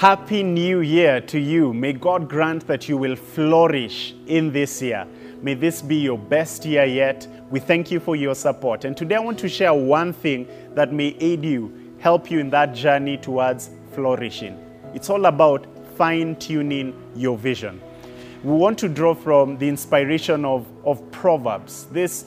Happy New Year to you. May God grant that you will flourish in this year. May this be your best year yet. We thank you for your support. And today I want to share one thing that may aid you, help you in that journey towards flourishing. It's all about fine tuning your vision. We want to draw from the inspiration of, of Proverbs, this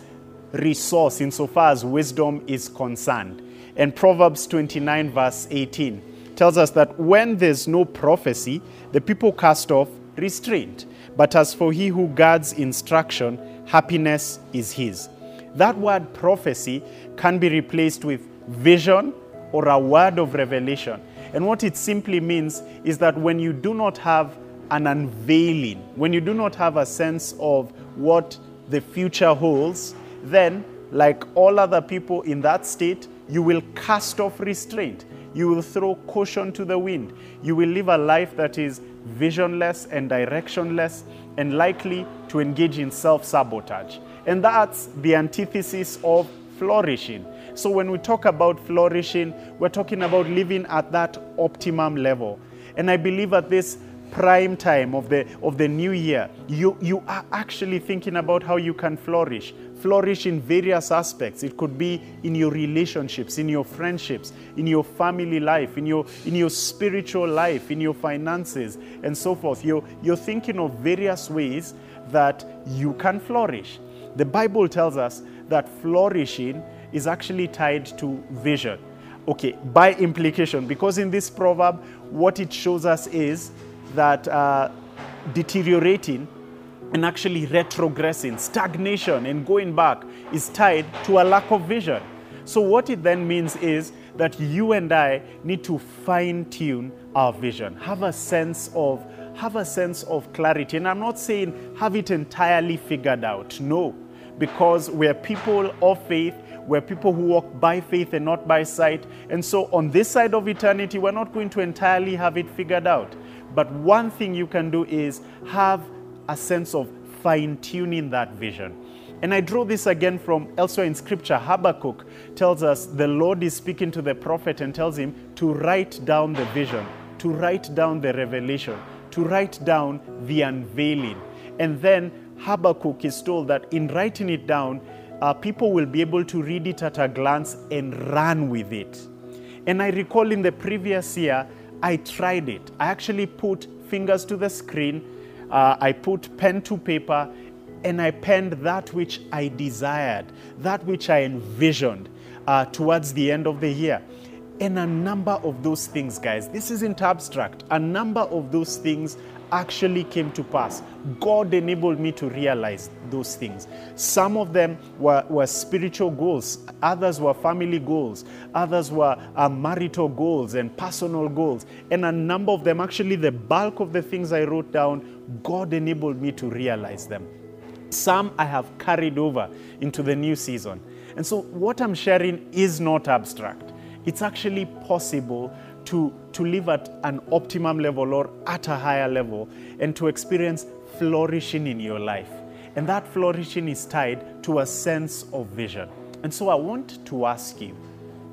resource insofar as wisdom is concerned. And Proverbs 29, verse 18 tells us that when there's no prophecy, the people cast off restraint. But as for he who guards instruction, happiness is his. That word prophecy can be replaced with vision or a word of revelation. And what it simply means is that when you do not have an unveiling, when you do not have a sense of what the future holds, then, like all other people in that state, you will cast off restraint. You will throw caution to the wind. You will live a life that is visionless and directionless and likely to engage in self sabotage. And that's the antithesis of flourishing. So, when we talk about flourishing, we're talking about living at that optimum level. And I believe at this prime time of the, of the new year, you, you are actually thinking about how you can flourish flourish in various aspects. It could be in your relationships, in your friendships, in your family life, in your, in your spiritual life, in your finances, and so forth. You're, you're thinking of various ways that you can flourish. The Bible tells us that flourishing is actually tied to vision. Okay, by implication, because in this proverb, what it shows us is that uh, deteriorating and actually retrogressing, stagnation, and going back is tied to a lack of vision. So, what it then means is that you and I need to fine tune our vision, have a sense of have a sense of clarity. And I'm not saying have it entirely figured out. No, because we're people of faith, we're people who walk by faith and not by sight. And so on this side of eternity, we're not going to entirely have it figured out. But one thing you can do is have a sense of fine tuning that vision. And I draw this again from elsewhere in scripture. Habakkuk tells us the Lord is speaking to the prophet and tells him to write down the vision, to write down the revelation, to write down the unveiling. And then Habakkuk is told that in writing it down, uh, people will be able to read it at a glance and run with it. And I recall in the previous year, I tried it. I actually put fingers to the screen uh, I put pen to paper and I penned that which I desired, that which I envisioned uh, towards the end of the year. And a number of those things, guys, this isn't abstract, a number of those things actually came to pass. God enabled me to realize those things. Some of them were, were spiritual goals, others were family goals, others were uh, marital goals and personal goals. And a number of them, actually, the bulk of the things I wrote down, God enabled me to realize them. Some I have carried over into the new season. And so, what I'm sharing is not abstract. It's actually possible to, to live at an optimum level or at a higher level and to experience flourishing in your life. And that flourishing is tied to a sense of vision. And so I want to ask you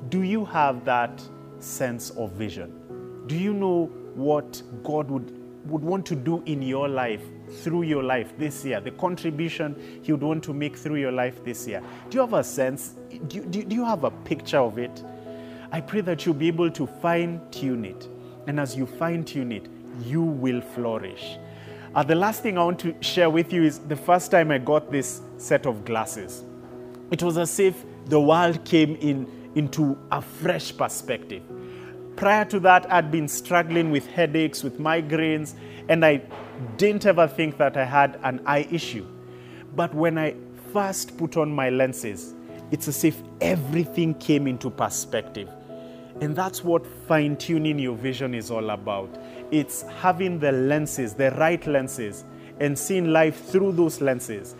do you have that sense of vision? Do you know what God would, would want to do in your life, through your life this year? The contribution He would want to make through your life this year? Do you have a sense? Do, do, do you have a picture of it? I pray that you'll be able to fine tune it. And as you fine tune it, you will flourish. Uh, the last thing I want to share with you is the first time I got this set of glasses. It was as if the world came in into a fresh perspective. Prior to that, I'd been struggling with headaches, with migraines, and I didn't ever think that I had an eye issue. But when I first put on my lenses, it's as if everything came into perspective. And that's what fine tuning your vision is all about. It's having the lenses, the right lenses, and seeing life through those lenses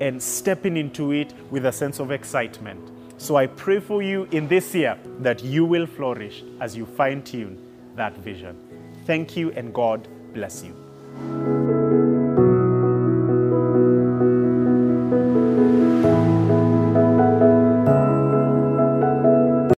and stepping into it with a sense of excitement. So I pray for you in this year that you will flourish as you fine tune that vision. Thank you, and God bless you.